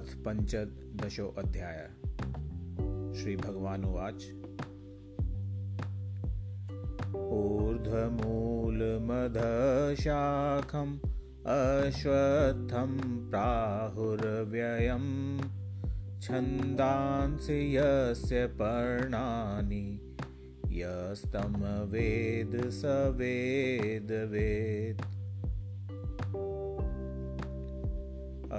अथ पंचदशो अध्याय। श्री भगवान उवाच। ऊर्ध्वमूलमधशाखम् अश्वत्थं प्राहुर्व्ययं छन्दांसि यस्य पर्णानि यस्तं वेद स वेद वेद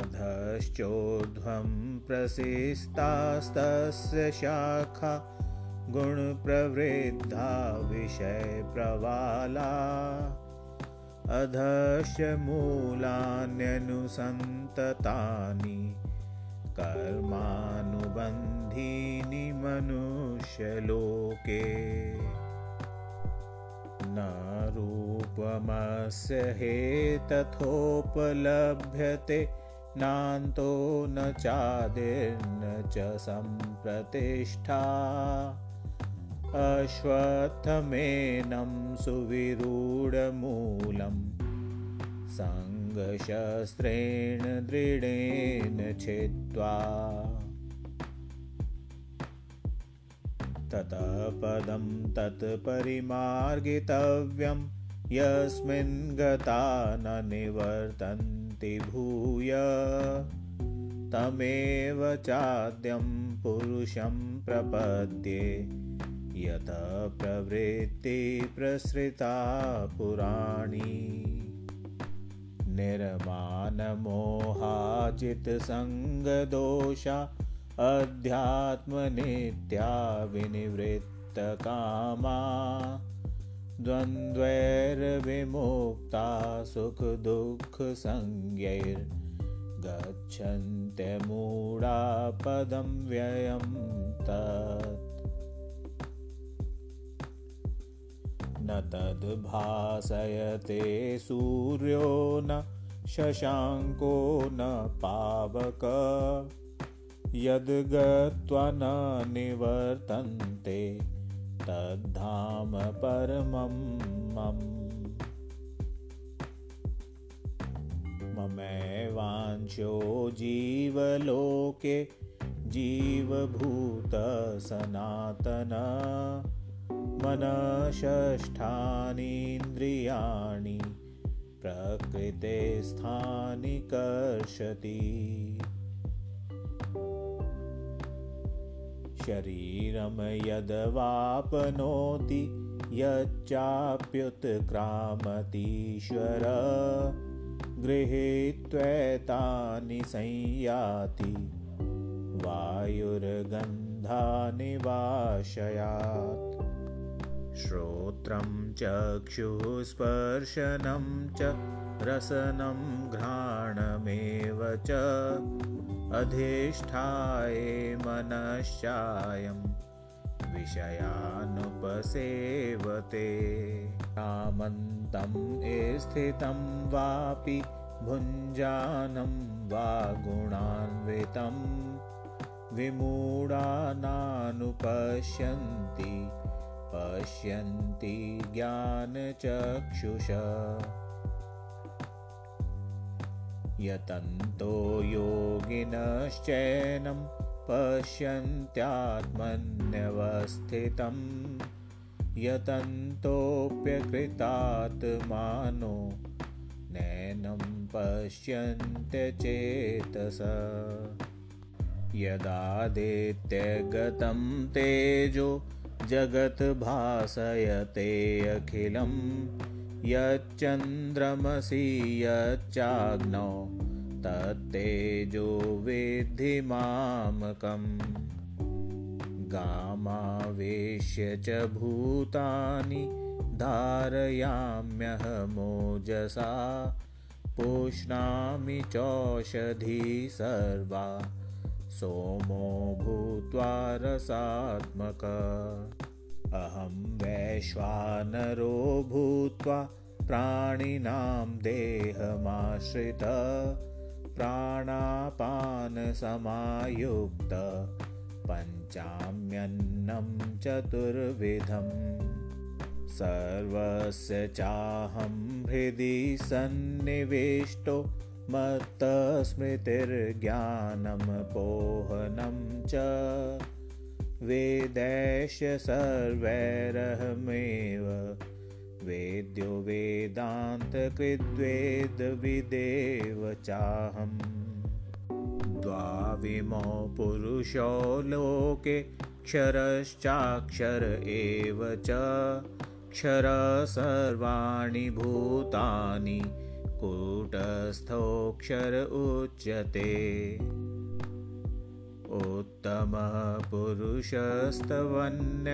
अधश्चोर्ध्वं प्रसिस्तास्तस्य शाखा गुणप्रवृद्धा विषयप्रवाला। अधश्च मूलान्यनुसन्ततानि कर्मानुबन्धीनि मनुष्यलोके। न रूपमस्य हेतथोपलभ्यते नान्तो न चादिर्न च सम्प्रतिष्ठा। अश्वत्थमेनं सुविरूढमूलं सङ्गशस्त्रेण दृढेन छित्त्वा। ततः पदं तत्परिमार्गितव्यं यस्मिन् गता न निवर्तन्ते भूय तमेव चाद्यं पुरुषं प्रपद्ये यत प्रवृत्ति प्रसृता पुराणी। निर्माणमोहाजितसङ्गदोषा अध्यात्मनित्या विनिवृत्तकामा द्वन्द्वैर्विमुक्ता सुखदुःखसंज्ञैर्गच्छन्त्यमूढापदं व्ययं तत्। न तद्भासयते सूर्यो न शशाङ्को न पावक। यद्गत्वा न निवर्तन्ते तद्धाम परमं मम ममैवांशो जीवलोके जीवभूतसनातन मनषष्ठानीन्द्रियाणि प्रकृते स्थानि कर्षति शरीरं यद्वाप्नोति यच्चाप्युत्क्रामतीश्वर गृहीत्वेतानि संयाति वायुर्गन्धानिवाशयात् श्रोत्रं चक्षुस्पर्शनं च रसनं घ्राणमेव च अधिष्ठाय मनश्चायं विषयानुपसेवते। कामन्तं स्थितं वापि भुञ्जानं वा गुणान्वितं। विमूढानानुपश्यन्ति पश्यन्ति ज्ञानचक्षुष यतन्तो योगिनश्चैनं पश्यन्त्यात्मन्यवस्थितं। यतन्तोऽप्यकृतात्मानो नैनं पश्यन्त्यचेतस यदादित्यगतं तेजो जगद्भासयते अखिलम् यच्चन्द्रमसि यच्चाग्नौ तत्तेजो विद्धि मामकम्। गामावेश्य च भूतानि धारयाम्यहमोजसा पुष्णामि चौषधी सर्वा। सोमो भूत्वा रसात्मक। अहं वैश्वानरो भूत्वा प्राणिनां देहमाश्रित प्राणापानसमायुक्त पञ्चाम्यन्नं चतुर्विधम् सर्वस्य चाहं हृदि सन्निविष्टो मत्तस्मृतिर्ज्ञानं पोहनं च। वेदैश्य सर्वैरहमेव वेद्यो वेदान्तकृद्वेदविदेव चाहम् द्वाविमो पुरुषो लोके क्षरश्चाक्षर एव च। क्षर सर्वाणि भूतानि कूटस्थोऽक्षर उच्यते। उत्तमः पुरुषस्तवन्य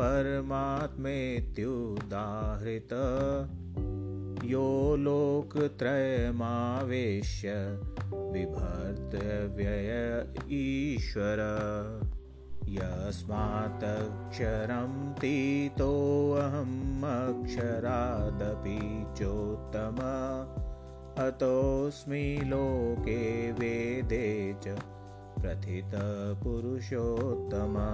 परमात्मेत्युदाहृत। यो लोकत्रयमावेश्य बिभर्त्यव्यय ईश्वर। यस्मात्क्षरं तीतोऽहम् अक्षरादपि चोत्तम। अतोऽस्मि लोके वेदे च प्रथितपुरुषोत्तमा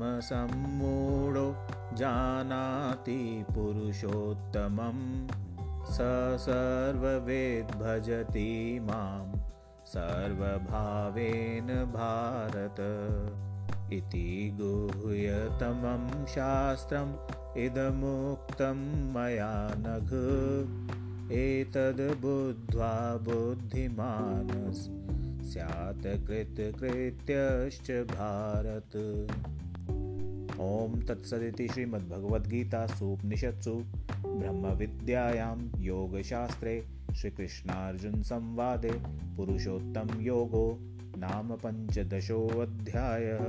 मामेवं सम्मूढो जानाति पुरुषोत्तमं। स सर्ववेद्भजति मां। सर्वभावेन भारत इति गुह्यतमं शास्त्रम् इदमुक्तं मया नघ। एतद्बुद्ध्वा बुद्धिमानस्। स्यात् कृतकृत्यश्च भारत ॐ तत्सदिति श्रीमद्भगवद्गीतासूपनिषत्सु ब्रह्मविद्यायां योगशास्त्रे पुरुषोत्तम योगो नाम पञ्चदशोऽध्यायः